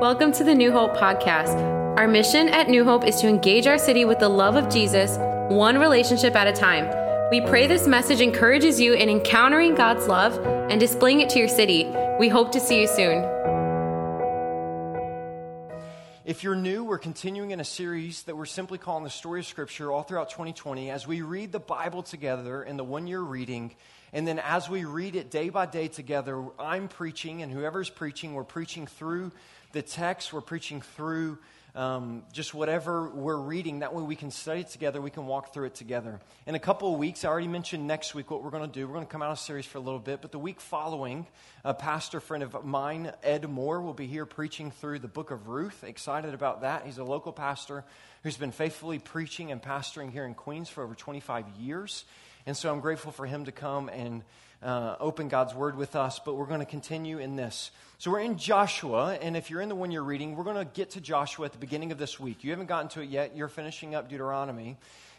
Welcome to the New Hope podcast. Our mission at New Hope is to engage our city with the love of Jesus, one relationship at a time. We pray this message encourages you in encountering God's love and displaying it to your city. We hope to see you soon. If you're new, we're continuing in a series that we're simply calling the story of Scripture all throughout 2020 as we read the Bible together in the one year reading. And then as we read it day by day together, I'm preaching, and whoever's preaching, we're preaching through the text, we're preaching through um, just whatever we're reading. That way we can study it together, we can walk through it together. In a couple of weeks, I already mentioned next week what we're going to do. We're going to come out of series for a little bit, but the week following, a pastor friend of mine, Ed Moore, will be here preaching through the book of Ruth. Excited about that. He's a local pastor who's been faithfully preaching and pastoring here in Queens for over 25 years. And so I'm grateful for him to come and uh, open God's word with us, but we're going to continue in this. So we're in Joshua, and if you're in the one you're reading, we're going to get to Joshua at the beginning of this week. You haven't gotten to it yet, you're finishing up Deuteronomy.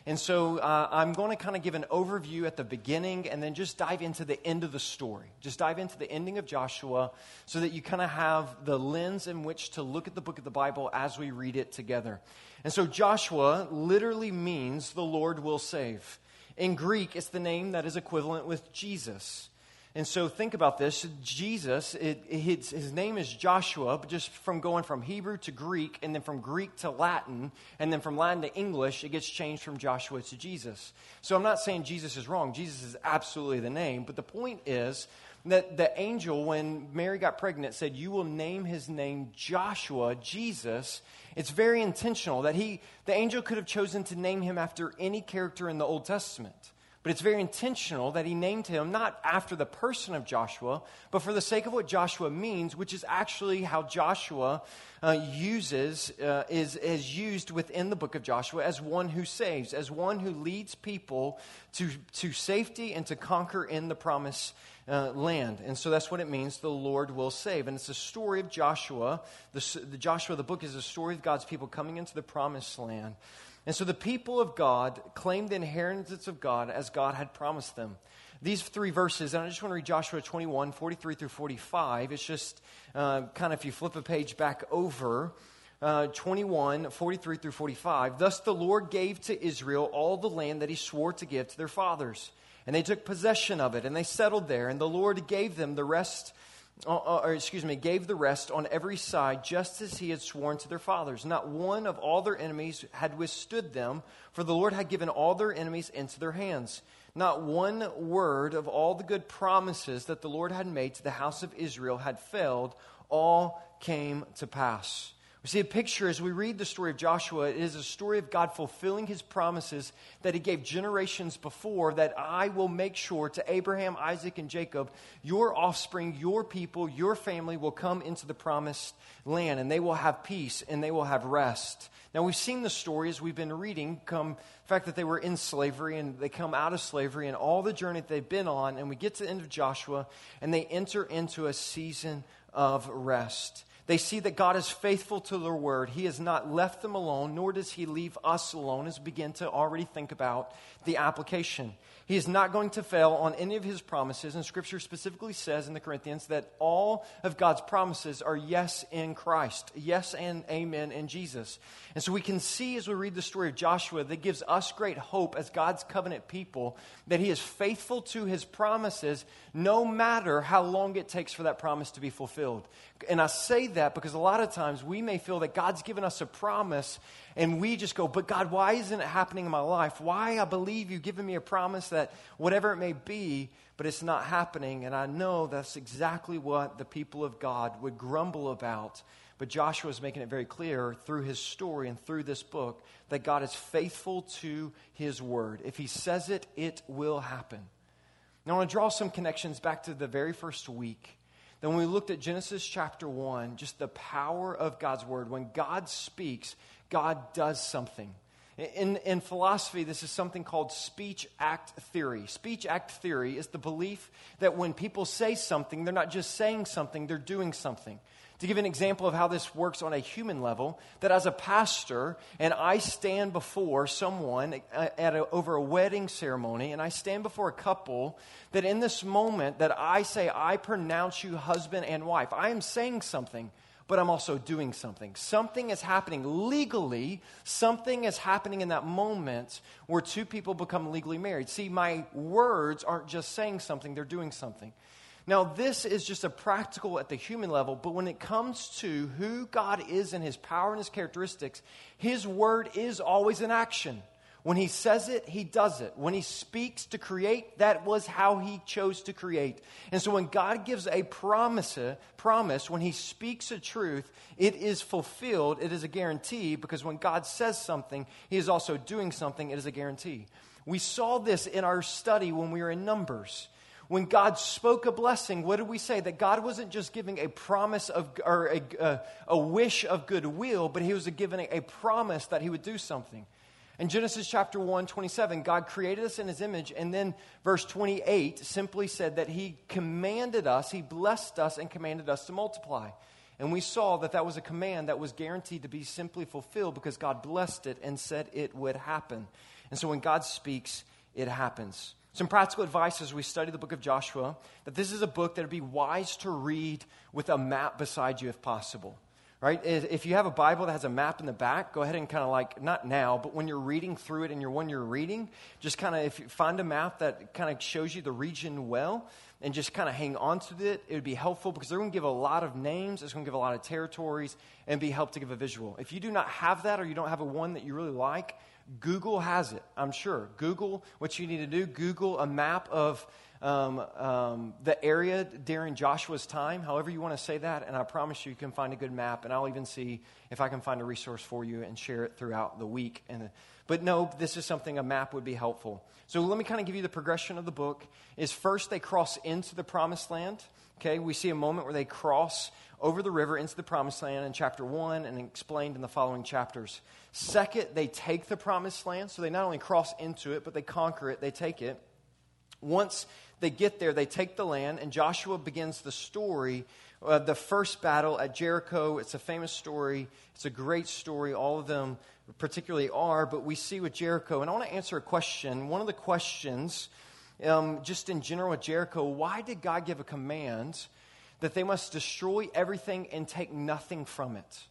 And so uh, I'm going to kind of give an overview at the beginning and then just dive into the end of the story. Just dive into the ending of Joshua so that you kind of have the lens in which to look at the book of the Bible as we read it together. And so Joshua literally means the Lord will save. In Greek, it's the name that is equivalent with Jesus. And so think about this. Jesus, it, his name is Joshua, but just from going from Hebrew to Greek, and then from Greek to Latin, and then from Latin to English, it gets changed from Joshua to Jesus. So I'm not saying Jesus is wrong. Jesus is absolutely the name. But the point is that the angel, when Mary got pregnant, said, You will name his name Joshua, Jesus. It's very intentional that he, the angel could have chosen to name him after any character in the Old Testament. But it's very intentional that he named him not after the person of Joshua, but for the sake of what Joshua means, which is actually how Joshua uh, uses, uh, is, is used within the book of Joshua as one who saves, as one who leads people to, to safety and to conquer in the promised uh, land. And so that's what it means the Lord will save. And it's a story of Joshua. The, the Joshua, the book, is a story of God's people coming into the promised land. And so the people of God claimed the inheritance of God as God had promised them. These three verses, and I just want to read Joshua 21, 43 through 45. It's just uh, kind of if you flip a page back over, uh, 21, 43 through 45. Thus the Lord gave to Israel all the land that he swore to give to their fathers. And they took possession of it, and they settled there. And the Lord gave them the rest uh, uh, or excuse me, gave the rest on every side, just as he had sworn to their fathers. Not one of all their enemies had withstood them, for the Lord had given all their enemies into their hands. Not one word of all the good promises that the Lord had made to the house of Israel had failed. All came to pass. We see a picture as we read the story of Joshua. It is a story of God fulfilling his promises that he gave generations before that I will make sure to Abraham, Isaac, and Jacob, your offspring, your people, your family will come into the promised land and they will have peace and they will have rest. Now, we've seen the story as we've been reading come, the fact that they were in slavery and they come out of slavery and all the journey that they've been on. And we get to the end of Joshua and they enter into a season of rest. They see that God is faithful to their word. He has not left them alone, nor does He leave us alone, as we begin to already think about the application. He is not going to fail on any of his promises. And scripture specifically says in the Corinthians that all of God's promises are yes in Christ, yes and amen in Jesus. And so we can see as we read the story of Joshua that gives us great hope as God's covenant people that he is faithful to his promises no matter how long it takes for that promise to be fulfilled. And I say that because a lot of times we may feel that God's given us a promise and we just go, but God, why isn't it happening in my life? Why I believe you've given me a promise that whatever it may be, but it's not happening. And I know that's exactly what the people of God would grumble about. But Joshua is making it very clear through his story and through this book that God is faithful to his word. If he says it, it will happen. Now, I want to draw some connections back to the very first week. Then, when we looked at Genesis chapter 1, just the power of God's word, when God speaks, God does something. In, in philosophy, this is something called speech act theory. Speech act theory is the belief that when people say something, they're not just saying something, they're doing something. To give an example of how this works on a human level, that as a pastor, and I stand before someone at a, over a wedding ceremony, and I stand before a couple, that in this moment that I say, I pronounce you husband and wife, I am saying something. But I'm also doing something. Something is happening legally, something is happening in that moment where two people become legally married. See, my words aren't just saying something, they're doing something. Now, this is just a practical at the human level, but when it comes to who God is and his power and his characteristics, his word is always an action. When he says it, he does it. When he speaks to create, that was how he chose to create. And so when God gives a promise, promise, when he speaks a truth, it is fulfilled. It is a guarantee because when God says something, he is also doing something. It is a guarantee. We saw this in our study when we were in Numbers. When God spoke a blessing, what did we say? That God wasn't just giving a promise of, or a, a, a wish of goodwill, but he was giving a promise that he would do something. In Genesis chapter 1, 27, God created us in his image. And then verse 28 simply said that he commanded us, he blessed us, and commanded us to multiply. And we saw that that was a command that was guaranteed to be simply fulfilled because God blessed it and said it would happen. And so when God speaks, it happens. Some practical advice as we study the book of Joshua that this is a book that would be wise to read with a map beside you if possible right? If you have a Bible that has a map in the back, go ahead and kind of like, not now, but when you're reading through it and you're one you're reading, just kind of, if you find a map that kind of shows you the region well, and just kind of hang on to it, it would be helpful because they're going to give a lot of names, it's going to give a lot of territories, and be helped to give a visual. If you do not have that or you don't have a one that you really like, Google has it, I'm sure. Google what you need to do. Google a map of um, um, the area during Joshua's time, however you want to say that, and I promise you, you can find a good map, and I'll even see if I can find a resource for you and share it throughout the week. And, but no, this is something a map would be helpful. So let me kind of give you the progression of the book. Is first they cross into the promised land. Okay, we see a moment where they cross over the river into the promised land in chapter 1 and explained in the following chapters. Second, they take the promised land. So they not only cross into it, but they conquer it, they take it. Once they get there, they take the land, and Joshua begins the story uh, the first battle at Jericho. It's a famous story, it's a great story. All of them, particularly, are, but we see with Jericho. And I want to answer a question. One of the questions, um, just in general with Jericho, why did God give a command that they must destroy everything and take nothing from it?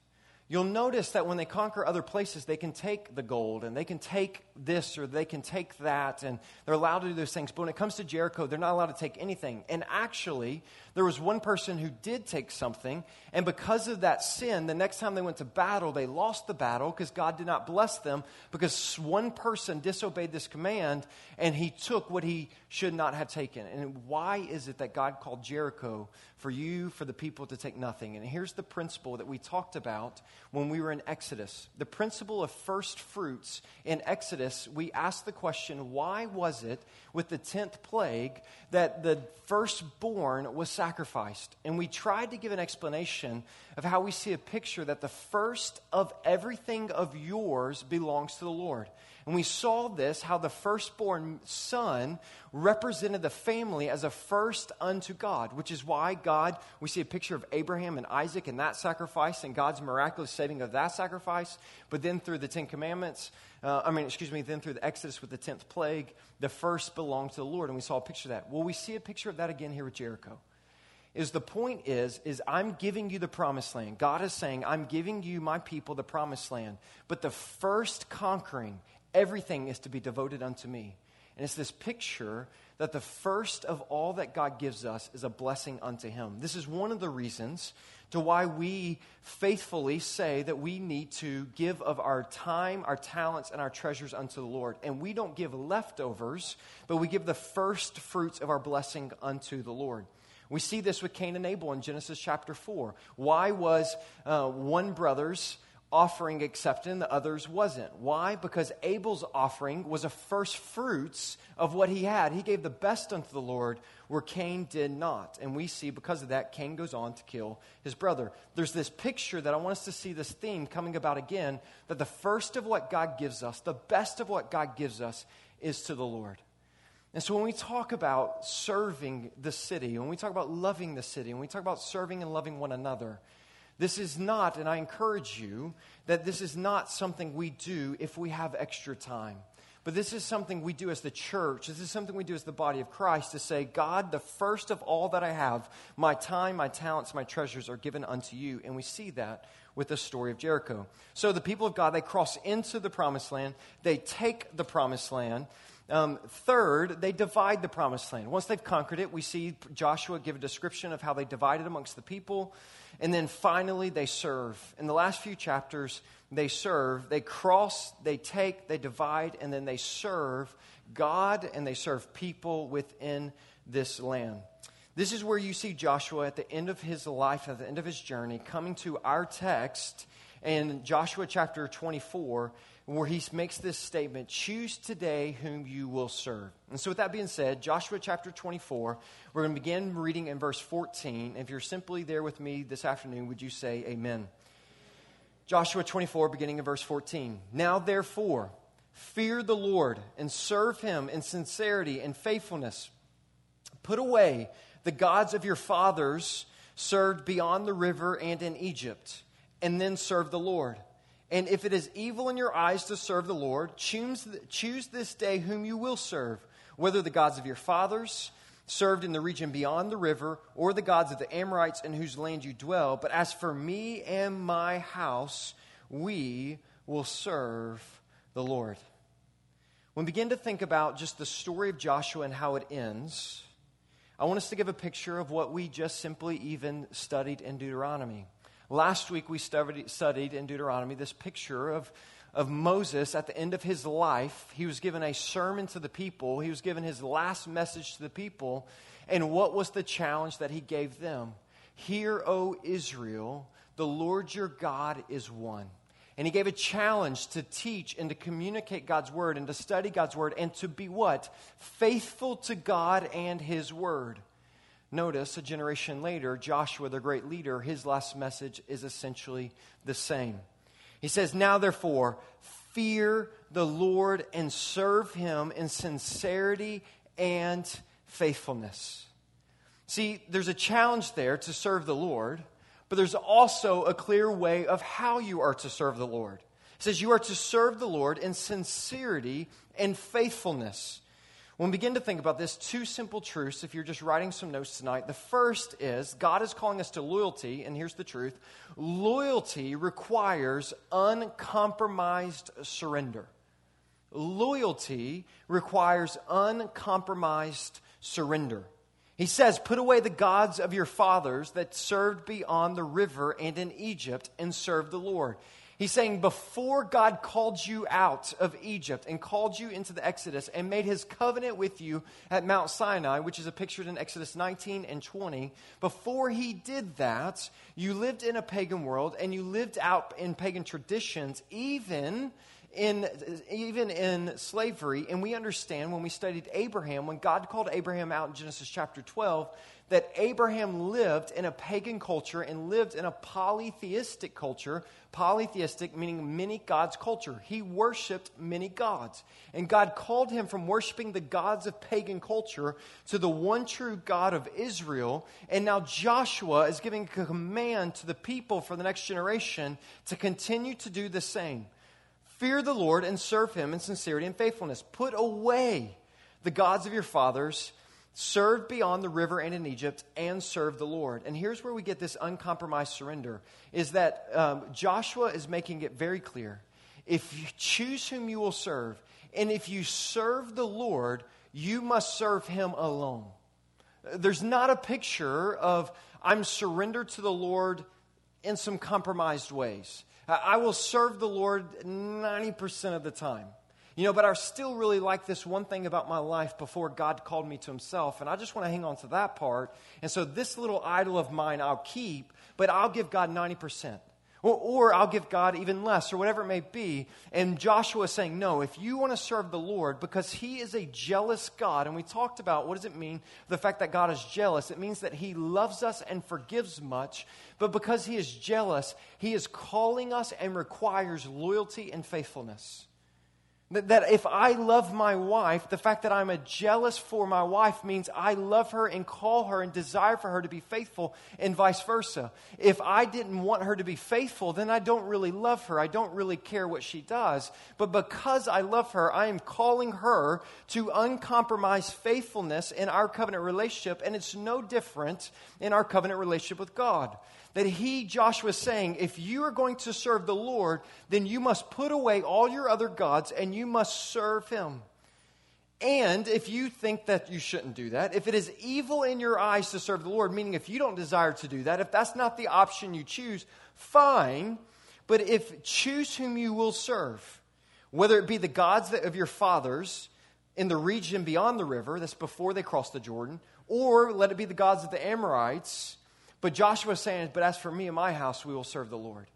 You'll notice that when they conquer other places, they can take the gold and they can take this or they can take that, and they're allowed to do those things. But when it comes to Jericho, they're not allowed to take anything. And actually, there was one person who did take something, and because of that sin, the next time they went to battle, they lost the battle because God did not bless them because one person disobeyed this command and he took what he should not have taken. And why is it that God called Jericho for you, for the people to take nothing? And here's the principle that we talked about when we were in Exodus. The principle of first fruits in Exodus, we asked the question why was it with the 10th plague that the firstborn was sacrificed? And we tried to give an explanation of how we see a picture that the first of everything of yours belongs to the Lord. And we saw this how the firstborn son represented the family as a first unto God, which is why God, we see a picture of Abraham and Isaac and that sacrifice and God's miraculous saving of that sacrifice. But then through the Ten Commandments, uh, I mean, excuse me, then through the Exodus with the 10th plague, the first belonged to the Lord. And we saw a picture of that. Well, we see a picture of that again here with Jericho is the point is is i'm giving you the promised land god is saying i'm giving you my people the promised land but the first conquering Everything is to be devoted unto me. And it's this picture that the first of all that God gives us is a blessing unto Him. This is one of the reasons to why we faithfully say that we need to give of our time, our talents, and our treasures unto the Lord. And we don't give leftovers, but we give the first fruits of our blessing unto the Lord. We see this with Cain and Abel in Genesis chapter 4. Why was uh, one brother's offering accepted and the others wasn't. Why? Because Abel's offering was a first fruits of what he had. He gave the best unto the Lord where Cain did not. And we see because of that, Cain goes on to kill his brother. There's this picture that I want us to see this theme coming about again that the first of what God gives us, the best of what God gives us, is to the Lord. And so when we talk about serving the city, when we talk about loving the city, when we talk about serving and loving one another, this is not, and I encourage you, that this is not something we do if we have extra time. But this is something we do as the church. This is something we do as the body of Christ to say, God, the first of all that I have, my time, my talents, my treasures are given unto you. And we see that with the story of Jericho. So the people of God, they cross into the promised land, they take the promised land. Um, third, they divide the promised land. Once they've conquered it, we see Joshua give a description of how they divided amongst the people. And then finally, they serve. In the last few chapters, they serve. They cross, they take, they divide, and then they serve God and they serve people within this land. This is where you see Joshua at the end of his life, at the end of his journey, coming to our text in Joshua chapter 24 where he makes this statement choose today whom you will serve. And so, with that being said, Joshua chapter 24, we're going to begin reading in verse 14. If you're simply there with me this afternoon, would you say amen? Joshua 24, beginning in verse 14. Now, therefore, fear the Lord and serve him in sincerity and faithfulness. Put away the gods of your fathers served beyond the river and in Egypt, and then serve the Lord. And if it is evil in your eyes to serve the Lord, choose, choose this day whom you will serve, whether the gods of your fathers served in the region beyond the river, or the gods of the Amorites in whose land you dwell. But as for me and my house, we will serve the Lord. When we begin to think about just the story of Joshua and how it ends, I want us to give a picture of what we just simply even studied in Deuteronomy. Last week we studied, in Deuteronomy this picture of, of Moses at the end of his life. He was given a sermon to the people, he was given his last message to the people. And what was the challenge that he gave them? Hear, O Israel, the Lord your God is one. And he gave a challenge to teach and to communicate God's word and to study God's word and to be what? Faithful to God and his word. Notice a generation later, Joshua, the great leader, his last message is essentially the same. He says, Now therefore, fear the Lord and serve him in sincerity and faithfulness. See, there's a challenge there to serve the Lord, but there's also a clear way of how you are to serve the Lord. It says you are to serve the Lord in sincerity and faithfulness. When we begin to think about this, two simple truths, if you're just writing some notes tonight. The first is God is calling us to loyalty, and here's the truth loyalty requires uncompromised surrender. Loyalty requires uncompromised surrender. He says, Put away the gods of your fathers that served beyond the river and in Egypt and serve the Lord. He's saying, before God called you out of Egypt and called you into the Exodus and made his covenant with you at Mount Sinai, which is a pictured in Exodus 19 and 20, before he did that, you lived in a pagan world and you lived out in pagan traditions, even in, even in slavery. And we understand when we studied Abraham, when God called Abraham out in Genesis chapter 12, that Abraham lived in a pagan culture and lived in a polytheistic culture. Polytheistic meaning many gods culture. He worshiped many gods. And God called him from worshiping the gods of pagan culture to the one true God of Israel. And now Joshua is giving a command to the people for the next generation to continue to do the same. Fear the Lord and serve him in sincerity and faithfulness. Put away the gods of your fathers served beyond the river and in Egypt, and served the Lord. And here's where we get this uncompromised surrender is that um, Joshua is making it very clear. If you choose whom you will serve, and if you serve the Lord, you must serve him alone. There's not a picture of I'm surrendered to the Lord in some compromised ways. I will serve the Lord 90% of the time. You know, but I still really like this one thing about my life before God called me to Himself. And I just want to hang on to that part. And so this little idol of mine I'll keep, but I'll give God 90%. Or, or I'll give God even less, or whatever it may be. And Joshua is saying, No, if you want to serve the Lord, because He is a jealous God, and we talked about what does it mean, the fact that God is jealous, it means that He loves us and forgives much, but because He is jealous, He is calling us and requires loyalty and faithfulness. That if I love my wife, the fact that I'm a jealous for my wife means I love her and call her and desire for her to be faithful, and vice versa. If I didn't want her to be faithful, then I don't really love her. I don't really care what she does. But because I love her, I am calling her to uncompromised faithfulness in our covenant relationship, and it's no different in our covenant relationship with God that he, Joshua, is saying, if you are going to serve the Lord, then you must put away all your other gods and you must serve him. And if you think that you shouldn't do that, if it is evil in your eyes to serve the Lord, meaning if you don't desire to do that, if that's not the option you choose, fine. But if choose whom you will serve, whether it be the gods of your fathers in the region beyond the river, that's before they crossed the Jordan, or let it be the gods of the Amorites but Joshua is saying, But as for me and my house, we will serve the Lord.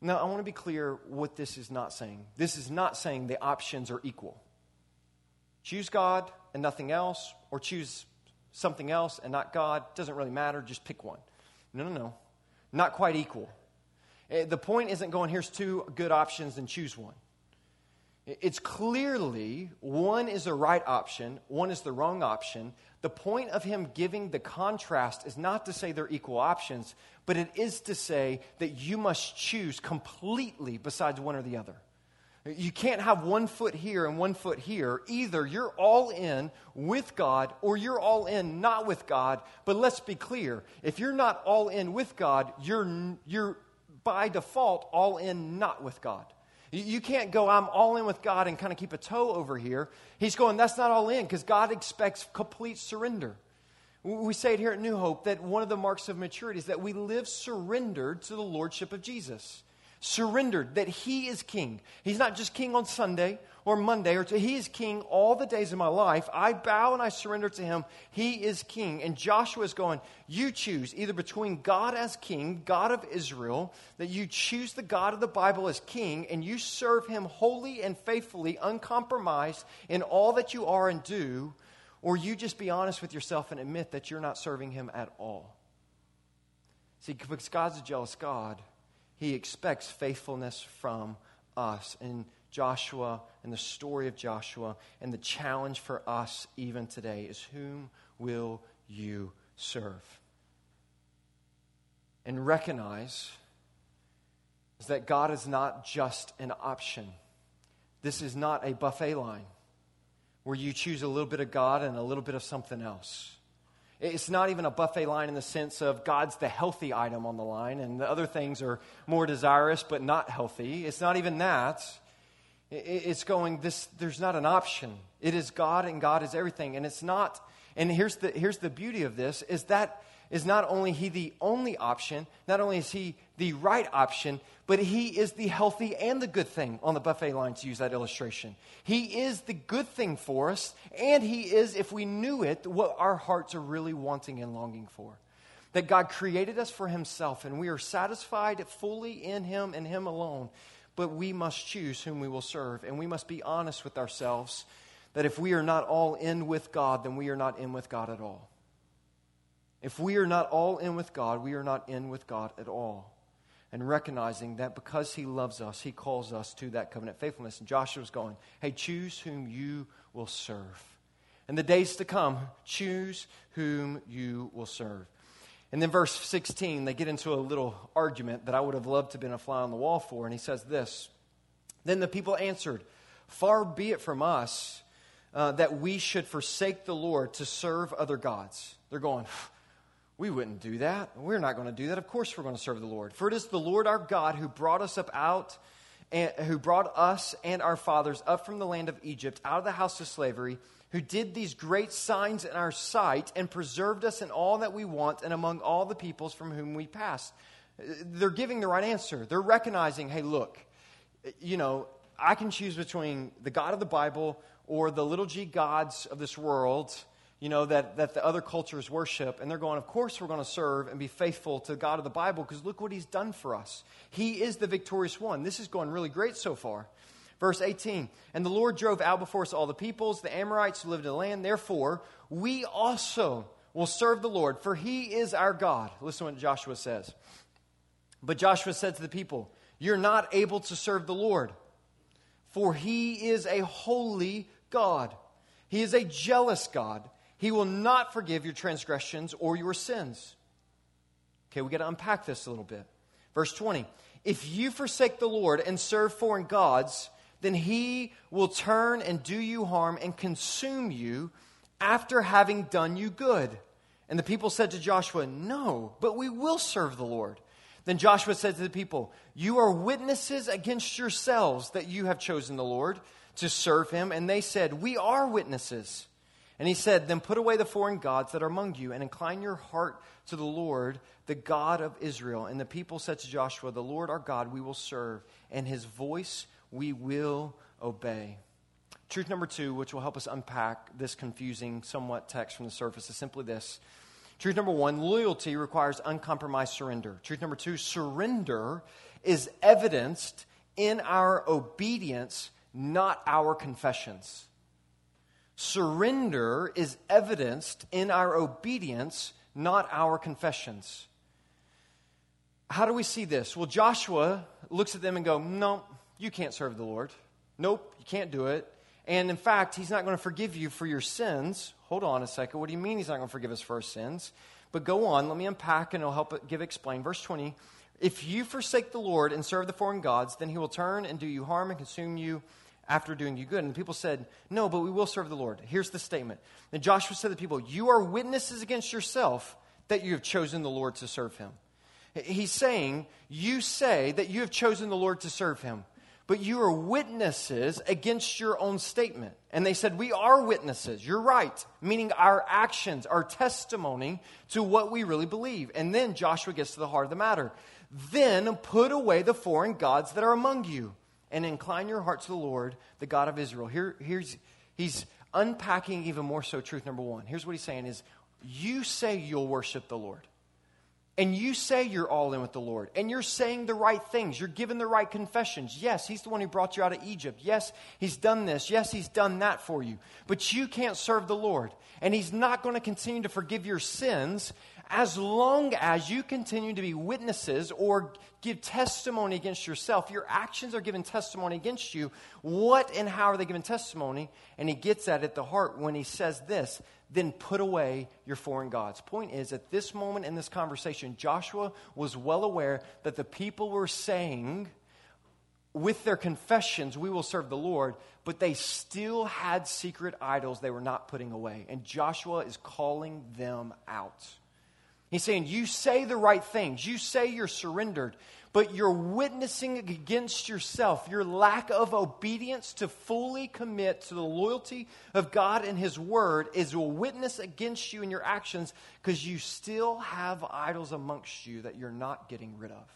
Now, I want to be clear what this is not saying. This is not saying the options are equal. Choose God and nothing else, or choose something else and not God. Doesn't really matter. Just pick one. No, no, no. Not quite equal. Eh, the point isn't going, here's two good options and choose one. It's clearly one is the right option, one is the wrong option. The point of him giving the contrast is not to say they're equal options, but it is to say that you must choose completely besides one or the other. You can't have one foot here and one foot here. Either you're all in with God or you're all in not with God. But let's be clear if you're not all in with God, you're, you're by default all in not with God. You can't go, I'm all in with God and kind of keep a toe over here. He's going, that's not all in because God expects complete surrender. We say it here at New Hope that one of the marks of maturity is that we live surrendered to the Lordship of Jesus surrendered that he is king. He's not just king on Sunday or Monday or to, he is king all the days of my life. I bow and I surrender to him. He is king. And Joshua is going, you choose either between God as king, God of Israel, that you choose the God of the Bible as king and you serve him wholly and faithfully, uncompromised in all that you are and do, or you just be honest with yourself and admit that you're not serving him at all. See, because God's a jealous God, he expects faithfulness from us. And Joshua and the story of Joshua and the challenge for us even today is whom will you serve? And recognize is that God is not just an option. This is not a buffet line where you choose a little bit of God and a little bit of something else. It's not even a buffet line in the sense of God's the healthy item on the line and the other things are more desirous but not healthy. It's not even that. It's going, this, there's not an option. It is God and God is everything. And it's not, and here's the, here's the beauty of this, is that is not only he the only option, not only is he the right option, but he is the healthy and the good thing on the buffet line, to use that illustration. He is the good thing for us, and he is, if we knew it, what our hearts are really wanting and longing for. That God created us for himself, and we are satisfied fully in him and him alone. But we must choose whom we will serve, and we must be honest with ourselves that if we are not all in with God, then we are not in with God at all. If we are not all in with God, we are not in with God at all. And recognizing that because He loves us, He calls us to that covenant faithfulness. And Joshua's going, hey, choose whom you will serve. In the days to come, choose whom you will serve. And then, verse 16, they get into a little argument that I would have loved to have been a fly on the wall for. And he says this Then the people answered, Far be it from us uh, that we should forsake the Lord to serve other gods. They're going, we wouldn't do that. We're not going to do that. Of course, we're going to serve the Lord. For it is the Lord our God who brought us up out, and, who brought us and our fathers up from the land of Egypt, out of the house of slavery, who did these great signs in our sight and preserved us in all that we want and among all the peoples from whom we passed. They're giving the right answer. They're recognizing, hey, look, you know, I can choose between the God of the Bible or the little g gods of this world you know, that, that the other cultures worship. And they're going, of course, we're going to serve and be faithful to God of the Bible because look what he's done for us. He is the victorious one. This is going really great so far. Verse 18 And the Lord drove out before us all the peoples, the Amorites who lived in the land. Therefore, we also will serve the Lord, for he is our God. Listen to what Joshua says. But Joshua said to the people, You're not able to serve the Lord for he is a holy God. He is a jealous God. He will not forgive your transgressions or your sins. Okay, we got to unpack this a little bit. Verse 20 If you forsake the Lord and serve foreign gods, then he will turn and do you harm and consume you after having done you good. And the people said to Joshua, No, but we will serve the Lord. Then Joshua said to the people, You are witnesses against yourselves that you have chosen the Lord to serve him. And they said, We are witnesses. And he said, Then put away the foreign gods that are among you and incline your heart to the Lord, the God of Israel. And the people said to Joshua, The Lord our God we will serve, and his voice we will obey. Truth number two, which will help us unpack this confusing, somewhat text from the surface, is simply this. Truth number one loyalty requires uncompromised surrender. Truth number two surrender is evidenced in our obedience, not our confessions. Surrender is evidenced in our obedience, not our confessions. How do we see this? Well, Joshua looks at them and go, "No, you can't serve the Lord. Nope, you can't do it. And in fact, he's not going to forgive you for your sins. Hold on a second. What do you mean he's not going to forgive us for our sins? But go on. Let me unpack and it'll help give explain. Verse 20. If you forsake the Lord and serve the foreign gods, then he will turn and do you harm and consume you after doing you good. And the people said, No, but we will serve the Lord. Here's the statement. Then Joshua said to the people, You are witnesses against yourself that you have chosen the Lord to serve him. He's saying, You say that you have chosen the Lord to serve him but you are witnesses against your own statement. And they said, We are witnesses. You're right. Meaning our actions, our testimony to what we really believe. And then Joshua gets to the heart of the matter. Then put away the foreign gods that are among you and incline your heart to the Lord, the God of Israel. Here, here's, he's unpacking even more so truth number one. Here's what he's saying is, you say you'll worship the Lord and you say you're all in with the Lord, and you're saying the right things, you're giving the right confessions. Yes, He's the one who brought you out of Egypt. Yes, He's done this. Yes, He's done that for you. But you can't serve the Lord, and He's not going to continue to forgive your sins as long as you continue to be witnesses or give testimony against yourself. Your actions are giving testimony against you. What and how are they giving testimony? And He gets at it the heart when He says this then put away your foreign gods. Point is, at this moment in this conversation, Joshua was well aware that the people were saying, with their confessions, we will serve the Lord, but they still had secret idols they were not putting away. And Joshua is calling them out. He's saying, You say the right things, you say you're surrendered, but you're witnessing against yourself. Your lack of obedience to fully commit to the loyalty of God and His Word is a witness against you in your actions because you still have idols amongst you that you're not getting rid of.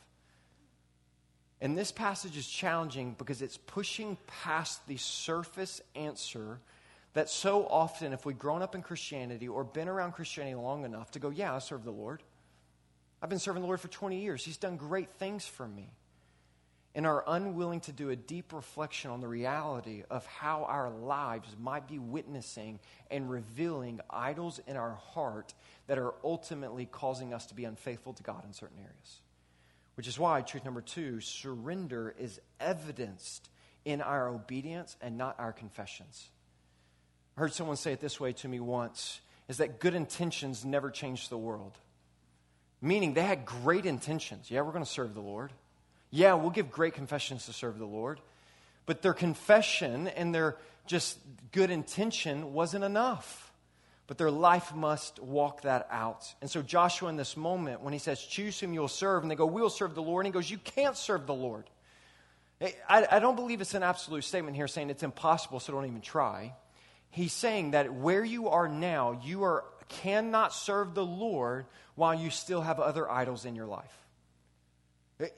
And this passage is challenging because it's pushing past the surface answer that so often, if we've grown up in Christianity or been around Christianity long enough to go, yeah, I serve the Lord. I've been serving the Lord for 20 years. He's done great things for me. And are unwilling to do a deep reflection on the reality of how our lives might be witnessing and revealing idols in our heart that are ultimately causing us to be unfaithful to God in certain areas. Which is why, truth number two, surrender is evidenced in our obedience and not our confessions. I heard someone say it this way to me once is that good intentions never change the world. Meaning they had great intentions. Yeah, we're going to serve the Lord. Yeah, we'll give great confessions to serve the Lord. But their confession and their just good intention wasn't enough. But their life must walk that out. And so, Joshua, in this moment, when he says, Choose whom you'll serve, and they go, We'll serve the Lord, and he goes, You can't serve the Lord. I, I don't believe it's an absolute statement here saying it's impossible, so don't even try. He's saying that where you are now, you are cannot serve the Lord while you still have other idols in your life.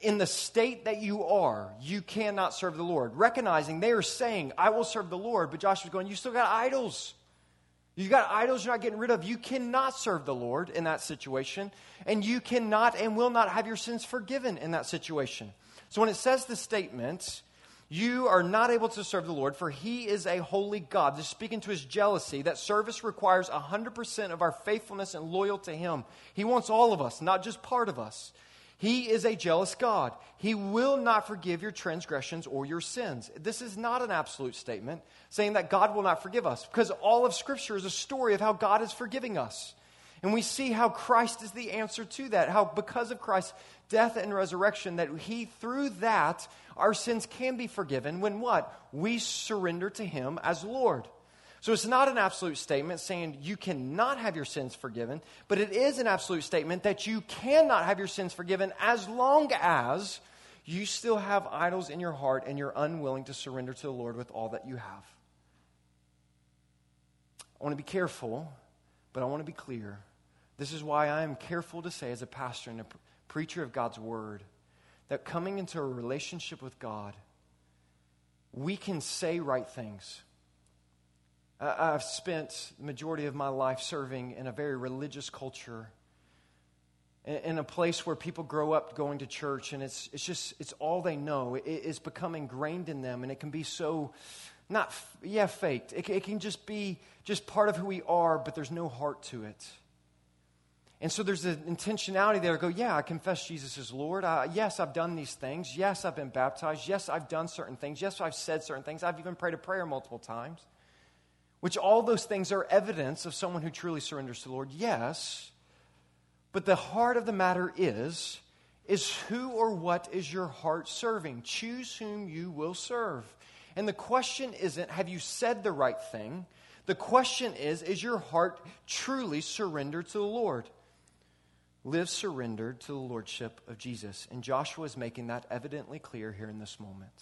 In the state that you are, you cannot serve the Lord. Recognizing they are saying, I will serve the Lord, but Joshua's going, You still got idols. You got idols you're not getting rid of. You cannot serve the Lord in that situation, and you cannot and will not have your sins forgiven in that situation. So when it says the statement, you are not able to serve the Lord, for he is a holy God. Just speaking to his jealousy, that service requires 100% of our faithfulness and loyal to him. He wants all of us, not just part of us. He is a jealous God. He will not forgive your transgressions or your sins. This is not an absolute statement saying that God will not forgive us, because all of Scripture is a story of how God is forgiving us. And we see how Christ is the answer to that, how because of Christ's death and resurrection, that He, through that, our sins can be forgiven when what? We surrender to Him as Lord. So it's not an absolute statement saying you cannot have your sins forgiven, but it is an absolute statement that you cannot have your sins forgiven as long as you still have idols in your heart and you're unwilling to surrender to the Lord with all that you have. I want to be careful, but I want to be clear. This is why I am careful to say, as a pastor and a preacher of God's word, that coming into a relationship with God, we can say right things I've spent the majority of my life serving in a very religious culture, in a place where people grow up going to church, and it's, it's just, it's all they know. It, it's become ingrained in them, and it can be so, not, yeah, faked. It, it can just be just part of who we are, but there's no heart to it. And so there's an intentionality there to go, yeah, I confess Jesus is Lord. Yes, I've done these things. Yes, I've been baptized. Yes, I've done certain things. Yes, I've said certain things. I've even prayed a prayer multiple times which all those things are evidence of someone who truly surrenders to the Lord, yes. But the heart of the matter is, is who or what is your heart serving? Choose whom you will serve. And the question isn't, have you said the right thing? The question is, is your heart truly surrendered to the Lord? Live surrendered to the Lordship of Jesus. And Joshua is making that evidently clear here in this moment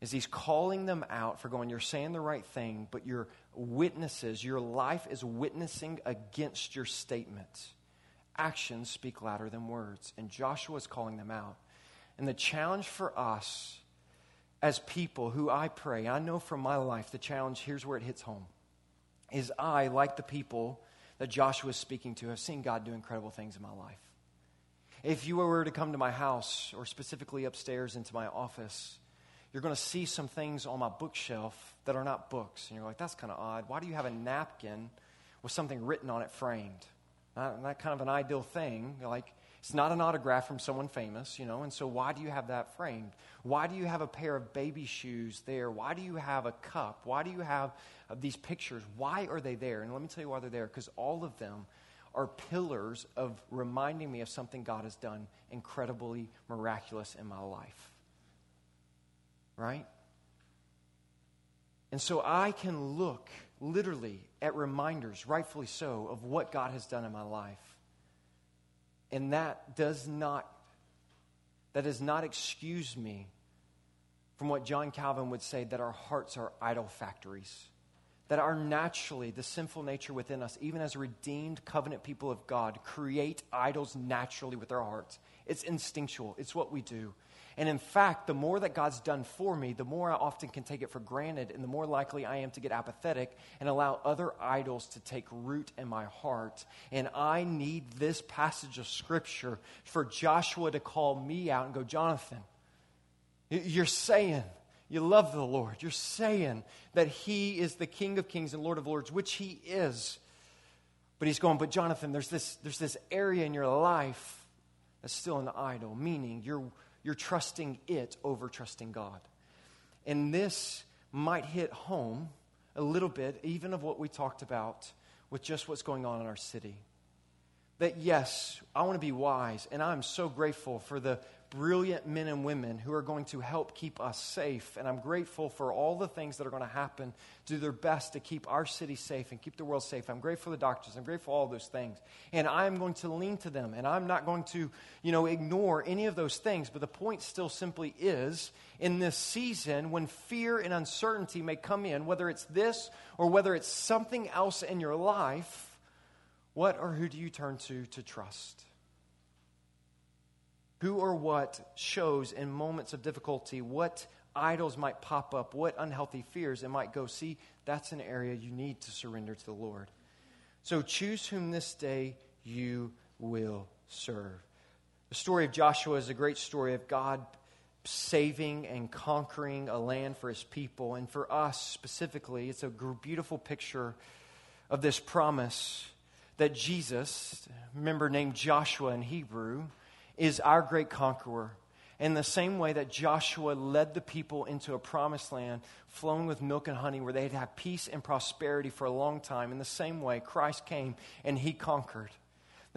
is he's calling them out for going, You're saying the right thing, but your witnesses, your life is witnessing against your statements. Actions speak louder than words. And Joshua is calling them out. And the challenge for us as people who I pray, I know from my life, the challenge, here's where it hits home, is I, like the people that Joshua is speaking to, have seen God do incredible things in my life. If you were to come to my house, or specifically upstairs into my office, you're going to see some things on my bookshelf that are not books. And you're like, that's kind of odd. Why do you have a napkin with something written on it framed? Not, not kind of an ideal thing. Like, it's not an autograph from someone famous, you know, and so why do you have that framed? Why do you have a pair of baby shoes there? Why do you have a cup? Why do you have uh, these pictures? Why are they there? And let me tell you why they're there because all of them are pillars of reminding me of something God has done incredibly miraculous in my life right? And so I can look literally at reminders, rightfully so, of what God has done in my life. And that does not that does not excuse me from what John Calvin would say that our hearts are idol factories. That our naturally, the sinful nature within us, even as redeemed covenant people of God, create idols naturally with our hearts. It's instinctual, it's what we do. And in fact, the more that God's done for me, the more I often can take it for granted, and the more likely I am to get apathetic and allow other idols to take root in my heart. And I need this passage of Scripture for Joshua to call me out and go, Jonathan, you're saying, you love the Lord. You're saying that He is the King of Kings and Lord of Lords, which He is. But He's going, but Jonathan, there's this, there's this area in your life that's still an idol, meaning you're you're trusting it over trusting God. And this might hit home a little bit, even of what we talked about with just what's going on in our city. That yes, I want to be wise, and I'm so grateful for the brilliant men and women who are going to help keep us safe. And I'm grateful for all the things that are going to happen, do their best to keep our city safe and keep the world safe. I'm grateful for the doctors. I'm grateful for all those things. And I'm going to lean to them. And I'm not going to, you know, ignore any of those things. But the point still simply is in this season when fear and uncertainty may come in, whether it's this or whether it's something else in your life, what or who do you turn to to trust? Who or what shows in moments of difficulty what idols might pop up, what unhealthy fears it might go. See, that's an area you need to surrender to the Lord. So choose whom this day you will serve. The story of Joshua is a great story of God saving and conquering a land for his people. And for us specifically, it's a beautiful picture of this promise that Jesus, remember named Joshua in Hebrew, is our great conqueror. In the same way that Joshua led the people into a promised land flowing with milk and honey where they'd have peace and prosperity for a long time, in the same way, Christ came and he conquered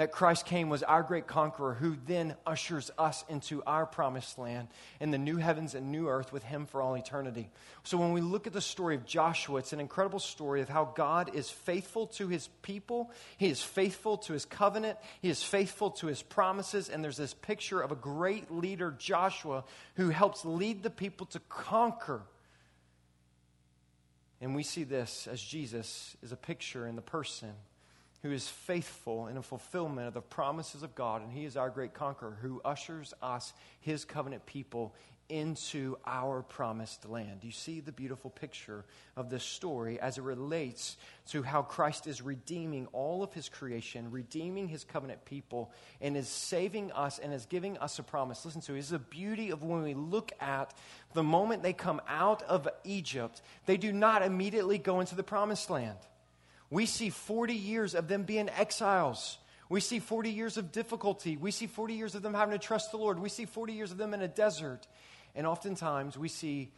that Christ came was our great conqueror who then ushers us into our promised land in the new heavens and new earth with him for all eternity. So when we look at the story of Joshua, it's an incredible story of how God is faithful to his people, he is faithful to his covenant, he is faithful to his promises, and there's this picture of a great leader, Joshua, who helps lead the people to conquer. And we see this as Jesus is a picture in the person who is faithful in the fulfillment of the promises of God, and He is our great conqueror who ushers us, His covenant people, into our promised land. Do you see the beautiful picture of this story as it relates to how Christ is redeeming all of His creation, redeeming His covenant people, and is saving us and is giving us a promise? Listen to it. This is the beauty of when we look at the moment they come out of Egypt, they do not immediately go into the promised land. We see 40 years of them being exiles. We see 40 years of difficulty. We see 40 years of them having to trust the Lord. We see 40 years of them in a desert. And oftentimes we see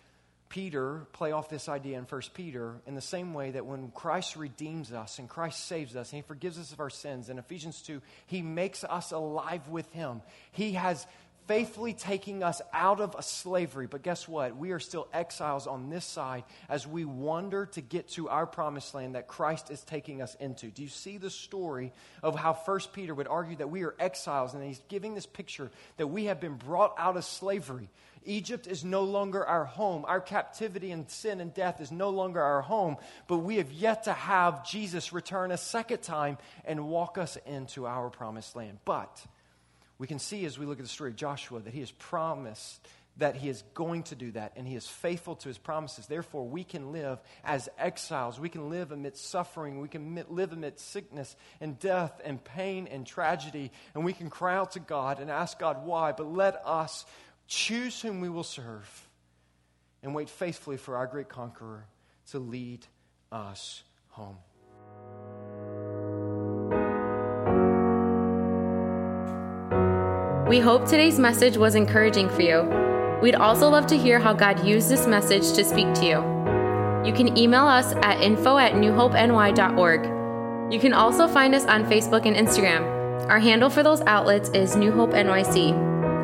Peter play off this idea in 1 Peter in the same way that when Christ redeems us and Christ saves us and he forgives us of our sins in Ephesians 2, he makes us alive with him. He has faithfully taking us out of a slavery. But guess what? We are still exiles on this side as we wander to get to our promised land that Christ is taking us into. Do you see the story of how First Peter would argue that we are exiles and he's giving this picture that we have been brought out of slavery? Egypt is no longer our home. Our captivity and sin and death is no longer our home, but we have yet to have Jesus return a second time and walk us into our promised land. But we can see as we look at the story of Joshua that he has promised that he is going to do that and he is faithful to his promises. Therefore, we can live as exiles. We can live amidst suffering. We can live amidst sickness and death and pain and tragedy. And we can cry out to God and ask God why. But let us choose whom we will serve and wait faithfully for our great conqueror to lead us home. We hope today's message was encouraging for you. We'd also love to hear how God used this message to speak to you. You can email us at info at newhopeny.org. You can also find us on Facebook and Instagram. Our handle for those outlets is New Hope NYC.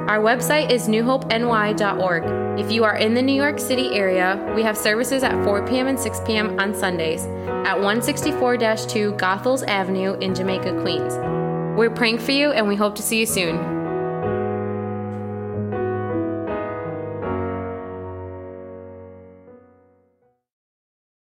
Our website is newhopeny.org. If you are in the New York City area, we have services at 4 p.m. and 6 p.m. on Sundays at 164 2 Goethals Avenue in Jamaica, Queens. We're praying for you and we hope to see you soon.